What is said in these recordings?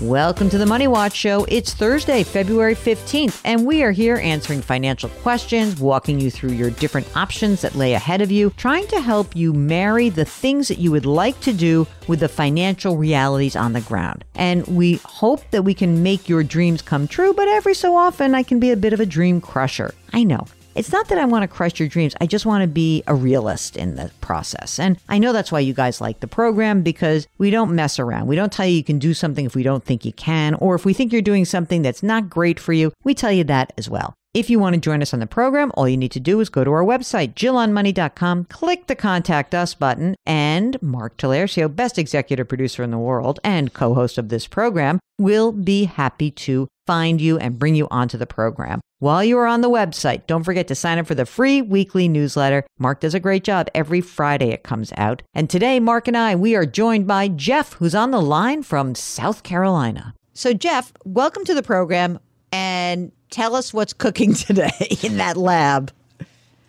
Welcome to the Money Watch Show. It's Thursday, February 15th, and we are here answering financial questions, walking you through your different options that lay ahead of you, trying to help you marry the things that you would like to do with the financial realities on the ground. And we hope that we can make your dreams come true, but every so often I can be a bit of a dream crusher. I know. It's not that I want to crush your dreams. I just want to be a realist in the process. And I know that's why you guys like the program because we don't mess around. We don't tell you you can do something if we don't think you can, or if we think you're doing something that's not great for you, we tell you that as well. If you want to join us on the program, all you need to do is go to our website, JillOnMoney.com, click the Contact Us button, and Mark Talercio, best executive producer in the world and co host of this program, will be happy to find you and bring you onto the program. While you are on the website, don't forget to sign up for the free weekly newsletter. Mark does a great job. Every Friday it comes out. And today, Mark and I, we are joined by Jeff, who's on the line from South Carolina. So, Jeff, welcome to the program. And tell us what's cooking today in that lab.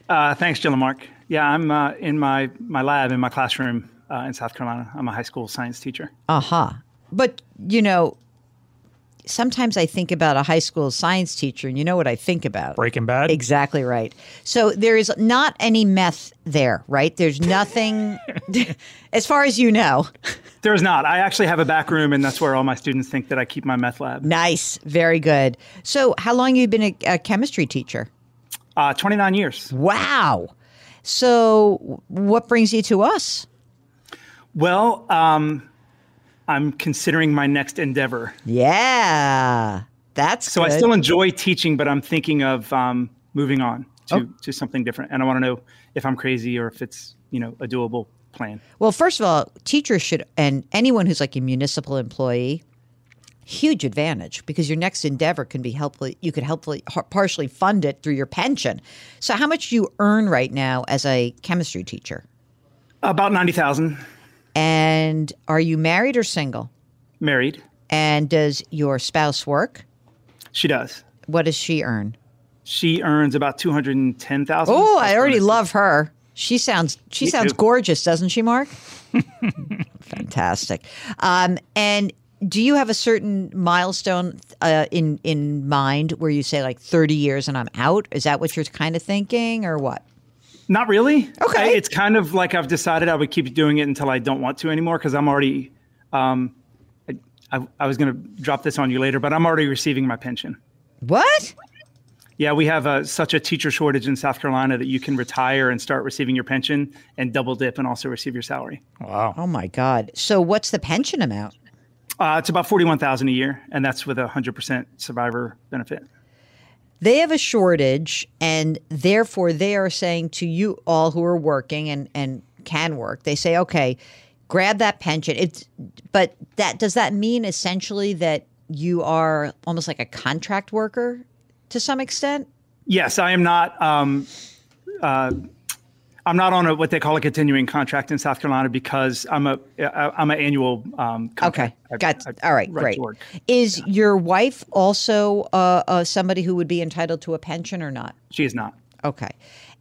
Uh, thanks, Jill and Mark. Yeah, I'm uh, in my, my lab in my classroom uh, in South Carolina. I'm a high school science teacher. Uh huh. But, you know, sometimes I think about a high school science teacher, and you know what I think about? Breaking Bad. Exactly right. So there is not any meth there, right? There's nothing, as far as you know. There's not. I actually have a back room, and that's where all my students think that I keep my meth lab. Nice. Very good. So, how long have you been a, a chemistry teacher? Uh, 29 years. Wow. So, what brings you to us? Well, um, I'm considering my next endeavor. Yeah, that's so. good. I still enjoy teaching, but I'm thinking of um, moving on to, Oh. to something different, and I want to know if I'm crazy or if it's you know a doable plan. Well, first of all, teachers should, and anyone who's like a municipal employee, huge advantage because your next endeavor can be helpfully, you could helpfully partially fund it through your pension. So, how much do you earn right now as a chemistry teacher? About ninety thousand. And are you married or single? Married. And does your spouse work? She does. What does she earn? She earns about two hundred and ten thousand. Oh, I already love her. She sounds she Me sounds too. gorgeous, doesn't she, Mark? Fantastic. Um, and do you have a certain milestone uh, in in mind where you say like thirty years and I'm out? Is that what you're kind of thinking, or what? Not really. Okay. I- it's kind of like I've decided I would keep doing it until I don't want to anymore because I'm already. Um, I, I, I was going to drop this on you later, but I'm already receiving my pension. What? Yeah, we have a, such a teacher shortage in South Carolina that you can retire and start receiving your pension and double dip and also receive your salary. Wow. Oh my God. So what's the pension amount? Uh, it's about forty-one thousand a year, and that's with a hundred percent survivor benefit. They have a shortage, and therefore they are saying to you all who are working and, and can work, they say, okay, grab that pension. It's but that does that mean essentially that you are almost like a contract worker to some extent? Yes, I am not. Um, uh, I'm not on a, what they call a continuing contract in South Carolina because I'm a I'm an annual um, contract. Okay, got I- I- all right, great. Is your wife also uh, uh, somebody who would be entitled to a pension or not? She is not. Okay.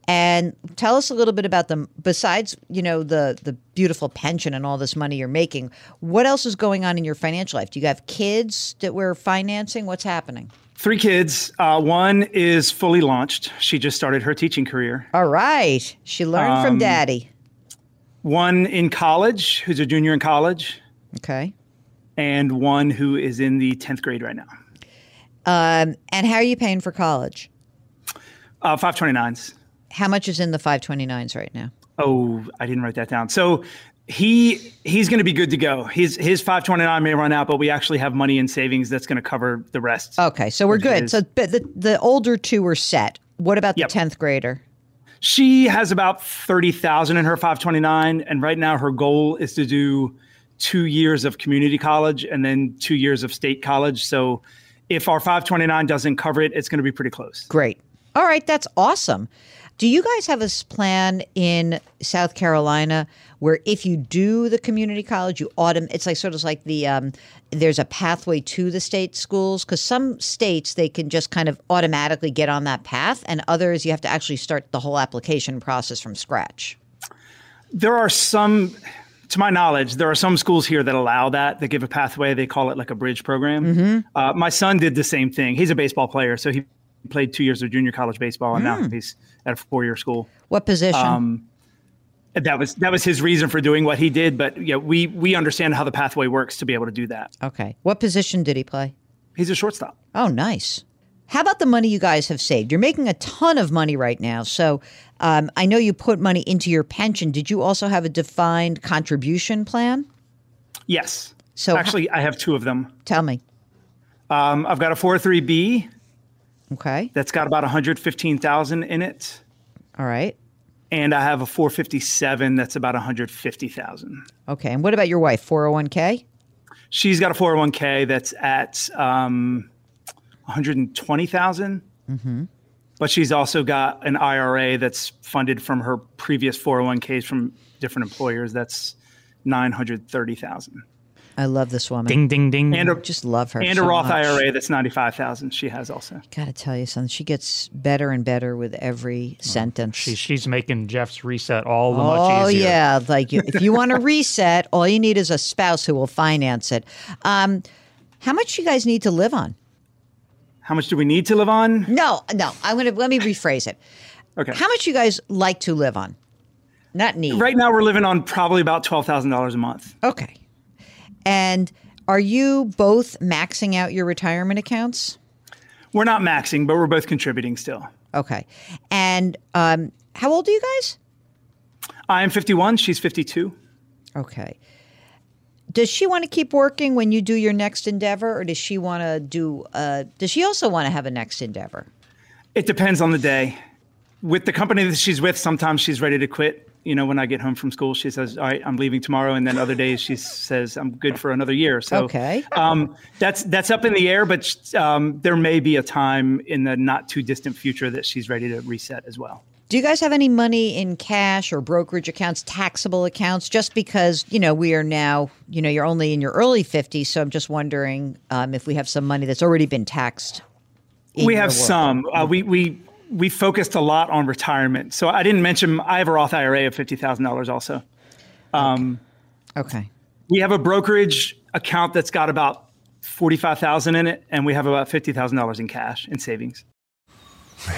And tell us a little bit about them. Besides, you know, the the beautiful pension and all this money you're making, what else is going on in your financial life? Do you have kids that we're financing? What's happening? Three kids. Uh, one is fully launched. She just started her teaching career. All right. She learned from Um, daddy. One in college, who's a junior in college, Okay. and one who is in the tenth grade right now. Um, and how are you paying for college? Uh, 529s. How much is in the 529s right now? Oh, I didn't write that down. So he he's going to be good to go. His his 529 may run out, but we actually have money in savings that's going to cover the rest. Okay, so we're good. is- So but the the older two are set. What about Yep. the 10th grader? She has about 30,000 in her 529 and right now her goal is to do 2 years of community college and then 2 years of state college. So if our 529 doesn't cover it, it's going to be pretty close. Great. All right, that's awesome. Do you guys have a plan in South Carolina where if you do the community college, you autom it's like sort of like the um, there's a pathway to the state schools because some states they can just kind of automatically get on that path, and others you have to actually start the whole application process from scratch. There are some, to my knowledge, there are some schools here that allow that. They give a pathway. They call it like a bridge program. Uh, my son did the same thing. He's a baseball player, so he played two years of junior college baseball, and now he's at a four-year school. What position? Um, That was that was his reason for doing what he did. But yeah, we we understand how the pathway works to be able to do that. okay. What position did he play? He's a shortstop. Oh, nice. How about the money you guys have saved? You're making a ton of money right now. So um, I know you put money into your pension. Did you also have a defined contribution plan? Yes. So- actually, I have two of them. Tell me. Um, I've got a 403b Okay. that's got about 115,000 in it, All right. and I have a 457 that's about 150,000. Okay. And what about your wife? 401k? She's got a 401k that's at um, 120,000. But she's also got an IRA that's funded from her previous 401ks from different employers. That's 930,000. I love this woman. Ding, ding, ding. And a, Just love her. and so a Roth much. IRA that's 95,000 she has also. Gotta tell you something. She gets better and better with every sentence. She, she's making Jeff's reset all the Oh much easier. Oh yeah, like you, if you want to reset, all you need is a spouse who will finance it. Um, how much you guys need to live on? How much do we need to live on? No, no. I'm gonna let me rephrase it. Okay. How much you guys like to live on? Not need. Right now, we're living on probably about $12,000 a month. Okay. And are you both maxing out your retirement accounts? We're not maxing, but we're both contributing still. Okay. And um, how old are you guys? I am 51. She's 52. Okay. Does she want to keep working when you do your next endeavor, or does she want to do? Uh, does she also want to have a next endeavor? It depends on the day. With the company that she's with, sometimes she's ready to quit. You know, when I get home from school, she says, "All right, I'm leaving tomorrow," and then other days she says, "I'm good for another year." So, Okay. um, that's that's up in the air, but um, there may be a time in the not too distant future that she's ready to reset as well. Do you guys have any money in cash or brokerage accounts, taxable accounts? Just because you know we are now, you know, you're only in your early 50s, so I'm just wondering um, if we have some money that's already been taxed. we have some. Uh, we we we focused a lot on retirement. So I didn't mention I have a Roth IRA of fifty thousand dollars also. Um, okay. We have a brokerage account that's got about forty five thousand in it, and we have about fifty thousand dollars in cash in savings.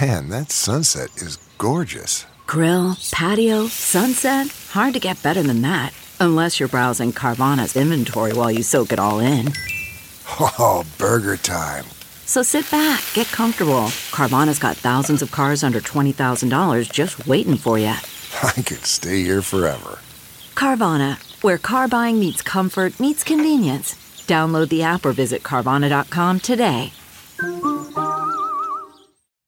Man, that sunset is gorgeous. Grill, patio, sunset. Hard to get better than that. Unless you're browsing Carvana's inventory while you soak it all in. Oh, burger time. So sit back, get comfortable. Carvana's got thousands of cars under $20,000 just waiting for you. I could stay here forever. Carvana, where car buying meets comfort, meets convenience. Download the app or visit Carvana.com today.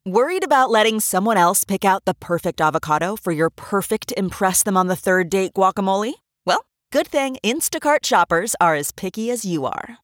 Worried about letting someone else pick out the perfect avocado for your perfect Impress Them on the Third Date guacamole? Well, good thing Instacart shoppers are as picky as you are.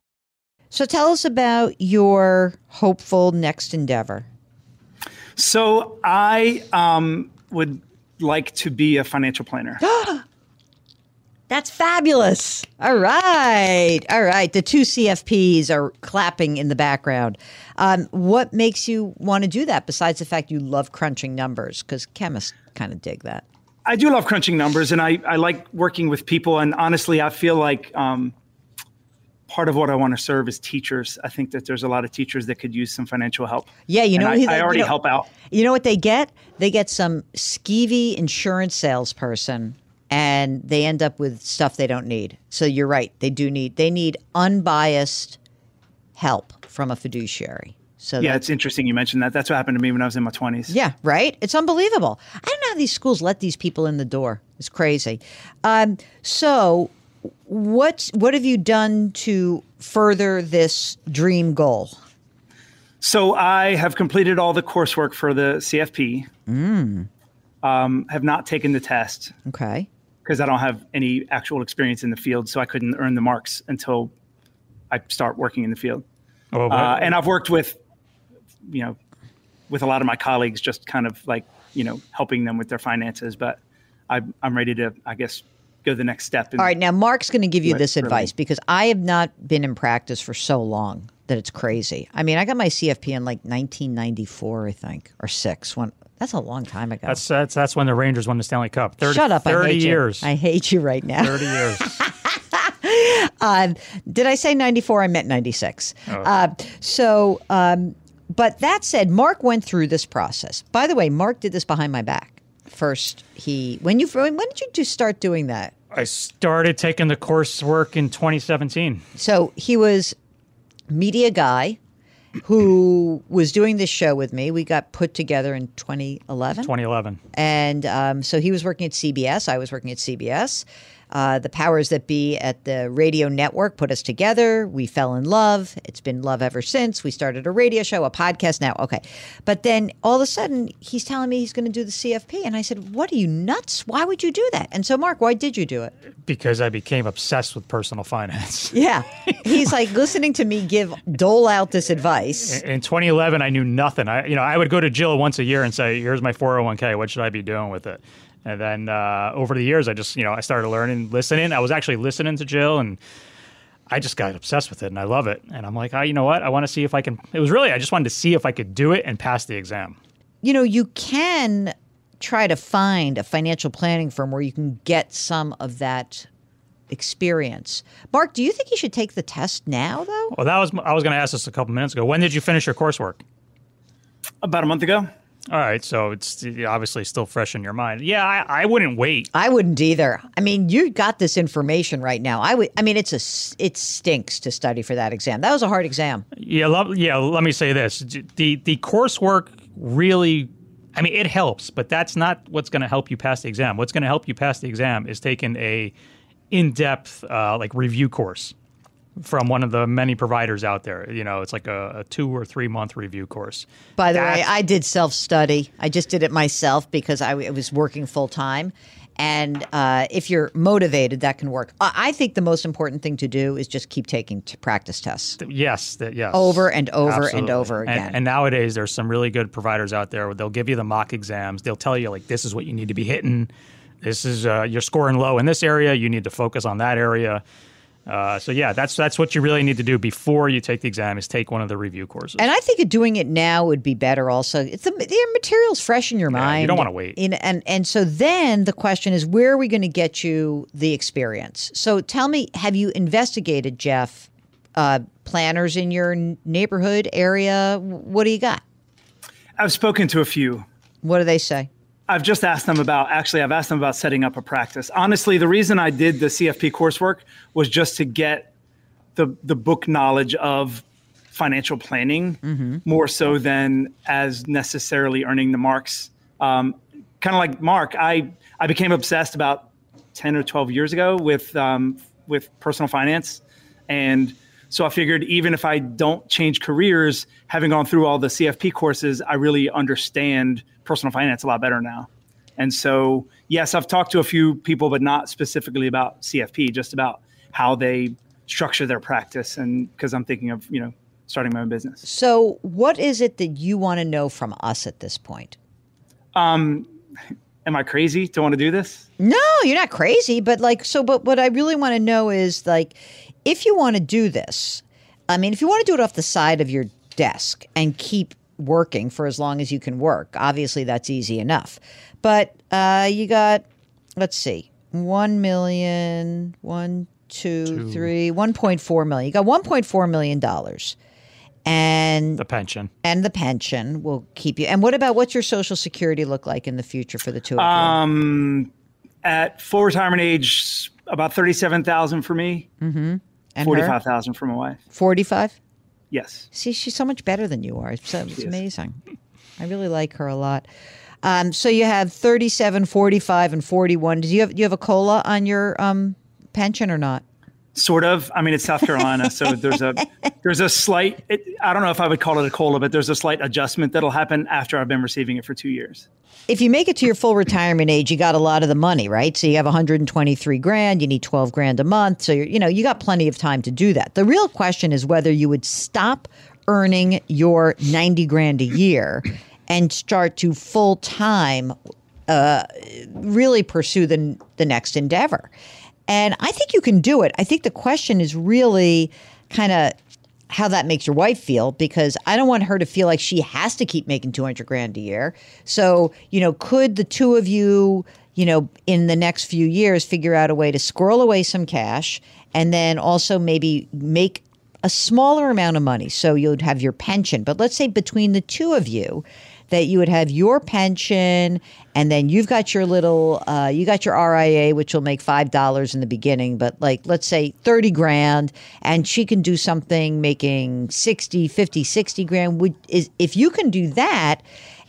So tell us about your hopeful next endeavor. So I um, would like to be a financial planner. That's fabulous. All right. All right. The two CFPs are clapping in the background. Um, what makes you want to do that besides the fact you love crunching numbers? Because chemists kind of dig that. I do love crunching numbers and I, I like working with people. And honestly, I feel like um, part of what I want to serve is teachers. I think that there's a lot of teachers that could use some financial help. Yeah, you know, I, I- I already you know- help out. You know what they get? They get some skeevy insurance salesperson and they end up with stuff they don't need. So you're right. They do need they need unbiased help from a fiduciary. So Yeah, it's interesting you mentioned that. That's what happened to me when I was in my 20s. yeah, right? It's unbelievable. I don't know how these schools let these people in the door. It's crazy. Um, so what what have you done to further this dream goal? So I have completed all the coursework for the CFP. Mm. Um, have not taken the test Okay. because I don't have any actual experience in the field, so I couldn't earn the marks until I start working in the field. Oh, what- Uh, and I've worked with, you know, with a lot of my colleagues, just kind of like you know helping them with their finances. But I'm I'm ready to, I guess, go the next step. in- All right, now Mark's going to give you this really. advice because I have not been in practice for so long that it's crazy. I mean, I got my CFP in like 1994, I think, or six. When that's a long time ago. that's that's that's when the Rangers won the Stanley Cup. 30, Shut up! I Thirty hate years. You. I hate you right now. Thirty years. Um, did I say 94? I meant 96. Uh, so, um, but that said, Mark went through this process. By the way, Mark did this behind my back. First, he when you when did you just start doing that? I started taking the coursework in 2017. So he was media guy who was doing this show with me. We got put together in 2011. 2011. And um, so he was working at CBS. I was working at CBS. Uh, the powers that be at the radio network put us together. We fell in love. It's been love ever since. We started a radio show, a podcast now. Okay. But then all of a sudden, he's telling me he's going to do the CFP. And I said, What are you nuts? Why would you do that? And so, Mark, why did you do it? Because I became obsessed with personal finance. Yeah. He's like listening to me give, dole out this advice. In 2011, I knew nothing. I, you know, I would go to Jill once a year and say, "Here's my 401k. What should I be doing with it?" And then uh, over the years, I just, you know, I started learning, listening. I was actually listening to Jill, and I just got obsessed with it, and I love it. And I'm like, oh, you know what? I want to see if I can. It was really, I just wanted to see if I could do it and pass the exam. you know, you can try to find a financial planning firm where you can get some of that experience. Mark, do you think you should take the test now, though? Well, that was I was going to ask this a couple minutes ago. When did you finish your coursework? about a month ago. All right, so it's obviously still fresh in your mind. Yeah, I, I wouldn't wait. I wouldn't either. I mean, you got this information right now. I would. I mean, it's a It stinks to study for that exam. That was a hard exam. Yeah, lo- yeah. Let me say this: the the coursework really, I mean, it helps, but that's not what's going to help you pass the exam. What's going to help you pass the exam is taking a in depth uh, like review course from one of the many providers out there. You know, it's like a, a two or three month review course. By the way, I did self study. I just did it myself because I was working full time. And uh, if you're motivated, that can work. I I think the most important thing to do is just keep taking t- practice tests. Yes, that, yes. Over and over and Absolutely. over And- again. And, nowadays, there's some really good providers out there. Where they'll give you the mock exams. They'll tell you like, this is what you need to be hitting. This is uh, you're scoring low in this area. You need to focus on that area. Uh, so yeah, that's that's what you really need to do before you take the exam is take one of the review courses. And I think doing it now would be better. Also, it's the, the material's fresh in your Yeah, mind. you don't wanna wait. In, and and so then the question is, where are we going to get you the experience? So tell me, have you investigated, Jeff, uh, planners in your neighborhood area? What do you got? I've spoken to a few. What do they say? I've just asked them about actually I've asked them about setting up a practice. Honestly, the reason I did the CFP coursework was just to get the the book knowledge of financial planning more so than as necessarily earning the marks. Um, kind of like Mark, I I became obsessed about ten or twelve years ago with um, with personal finance, and so I figured even if I don't change careers, having gone through all the CFP courses, I really understand personal finance a lot better now. And so, yes, I've talked to a few people, but not specifically about CFP, just about how they structure their practice. And because I'm thinking of, you know, starting my own business. So, what is it that you want to know from us at this point? Um, am I crazy to want to do this? No, you're not crazy, but like, so, but what I really want to know is like, if you want to do this, I mean, if you want to do it off the side of your desk and keep working for as long as you can work, obviously that's easy enough. But uh, you got, let's see, one million, one, two, three, 1.4 million. You got 1.4 million dollars. And the pension. and the pension will keep you. And what about what's your social security look like in the future for the two of you? Um, at full retirement age, about 37,000 for me, and her? 45,000 for my wife. 45? Yes. See, she's so much better than you are. It's, it's amazing. I really like her a lot. Um, so you have 37, 45, and 41. Do you have do you have a cola on your um, pension or not? Sort of. I mean, it's South Carolina, so there's a there's a slight. It, I don't know if I would call it a cola, but there's a slight adjustment that'll happen after I've been receiving it for two years. If you make it to your full retirement age, you got a lot of the money, right? So you have 123 grand, you need 12 grand a month. So you're, you know, you got plenty of time to do that. The real question is whether you would stop earning your 90 grand a year and start to full time uh, really pursue the the next endeavor. And I think you can do it. I think the question is really kind of how that makes your wife feel because I don't want her to feel like she has to keep making 200 grand a year. So, you know, could the two of you, you know, in the next few years figure out a way to squirrel away some cash and then also maybe make a smaller amount of money so you'd have your pension. But let's say between the two of you, that you would have your pension and then you've got your little uh, you got your ria which will make five dollars in the beginning but like let's say 30 grand and she can do something making 60 50 60 grand. Would is if you can do that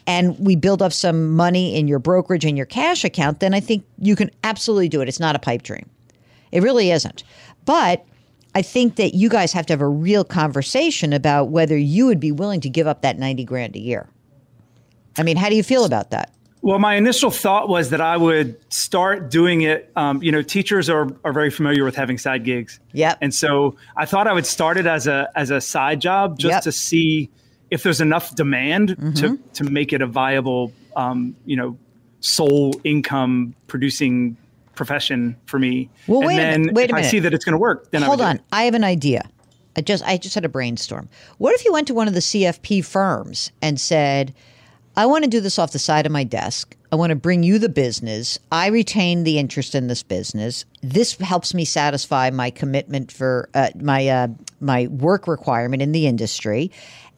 and we build up some money in your brokerage and your cash account then i think you can absolutely do it. It's not a pipe dream. It really isn't. But I think that you guys have to have a real conversation about whether you would be willing to give up that 90 grand a year. I mean, how do you feel about that? Well, my initial thought was that I would start doing it. Um, you know, teachers are, are very familiar with having side gigs. Yep. And so I thought I would start it as a as a side job just Yep. to see if there's enough demand to Mm-hmm. to make it a viable, um, you know, sole income producing profession for me. Well, and wait a then minute, wait a if I minute. see that it's going to work, then Hold I on. I have an idea. I just I just had a brainstorm. What if you went to one of the CFP firms and said, I want to do this off the side of my desk. I want to bring you the business. I retain the interest in this business. This helps me satisfy my commitment for uh, my uh, my work requirement in the industry,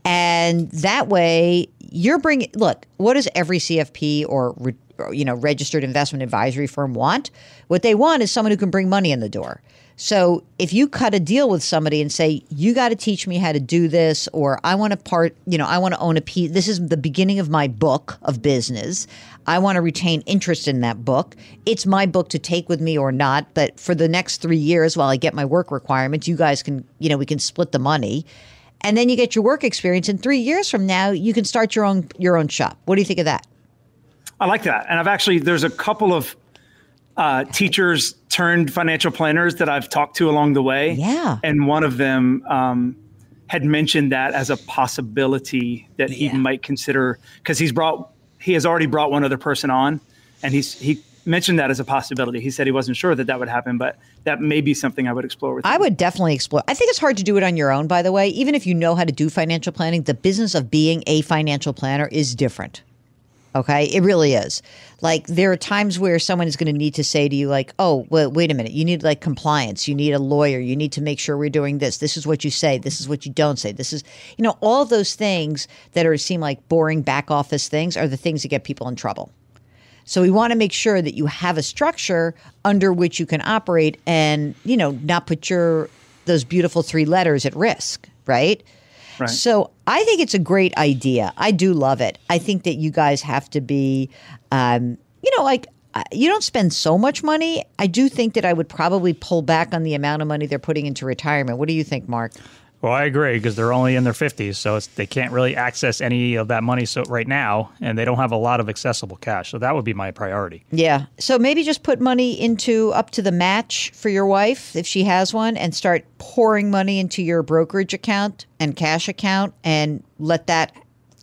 and that way you're bringing. Look, what does every CFP or re, or, you know registered investment advisory firm want? What they want is someone who can bring money in the door. So if you cut a deal with somebody and say, you got to teach me how to do this, or I want to part, you know, I want to own a piece, this is the beginning of my book of business. I want to retain interest in that book. It's my book to take with me or not. But for the next three years, while I get my work requirements, you guys can, you know, we can split the money. And then you get your work experience. And three years from now, you can start your own your own shop. What do you think of that? I like that. And I've actually there's a couple of uh, teachers turned financial planners that I've talked to along the way. Yeah. And one of them um, had mentioned that as a possibility that he Yeah. might consider because he's brought he has already brought one other person on, and he's he mentioned that as a possibility. He said he wasn't sure that that would happen, but that may be something I would explore with. I him. would definitely explore. I think it's hard to do it on your own. By the way, even if you know how to do financial planning, the business of being a financial planner is different. Okay, it really is. Like there are times where someone is going to need to say to you, like, "Oh, well, wait a minute. You need like compliance. You need a lawyer. You need to make sure we're doing this. This is what you say. This is what you don't say. This is, you know, all those things that are seem like boring back office things are the things that get people in trouble. So we want to make sure that you have a structure under which you can operate and, you know, not put your those beautiful three letters at risk, right? Right. So I think it's a great idea. I do love it. I think that you guys have to be, um, you know, like uh, you don't spend so much money. I do think that I would probably pull back on the amount of money they're putting into retirement. What do you think, Mark? Well, I agree because they're only in their 50s, so they can't really access any of that money so right now, and they don't have a lot of accessible cash. So that would be my priority. Yeah. So maybe just put money into up to the match for your wife if she has one and start pouring money into your brokerage account and cash account and let that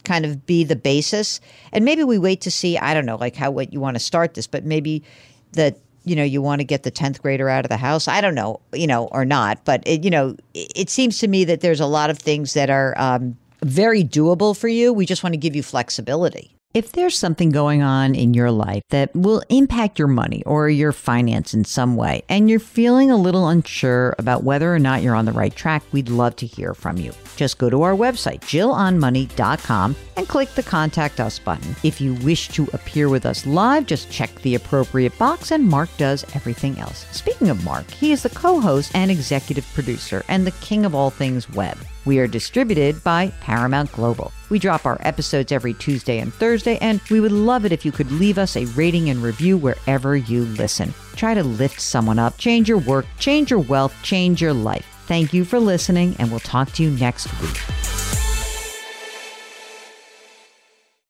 kind of be the basis. And maybe we wait to see, I don't know, like how what you want to start this, but maybe that you know you want to get the 10th grader out of the house. I don't know you know or not but it, you know it, it seems to me that there's a lot of things that are um, very doable for you. We just want to give you flexibility if there's something going on in your life that will impact your money or your finance in some way, and you're feeling a little unsure about whether or not you're on the right track, we'd love to hear from you. Just go to our website, jillonmoney.com, and click the Contact Us button. If you wish to appear with us live, just check the appropriate box, and Mark does everything else. Speaking of Mark, he is the co host and executive producer and the king of all things web. We are distributed by Paramount Global. We drop our episodes every Tuesday and Thursday, and we would love it if you could leave us a rating and review wherever you listen. Try to lift someone up, change your work, change your wealth, change your life. Thank you for listening, and we'll talk to you next week.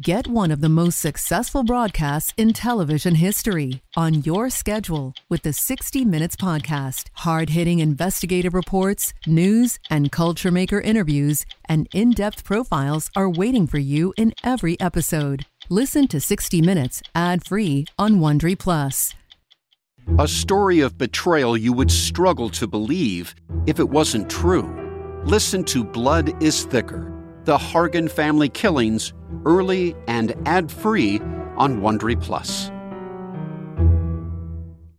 Get one of the most successful broadcasts in television history on your schedule with the 60 Minutes Podcast. Hard hitting investigative reports, news, and culture maker interviews, and in depth profiles are waiting for you in every episode. Listen to 60 Minutes ad free on Wondery Plus. A story of betrayal you would struggle to believe if it wasn't true. Listen to Blood is Thicker The Hargan Family Killings early and ad free on Wondery Plus.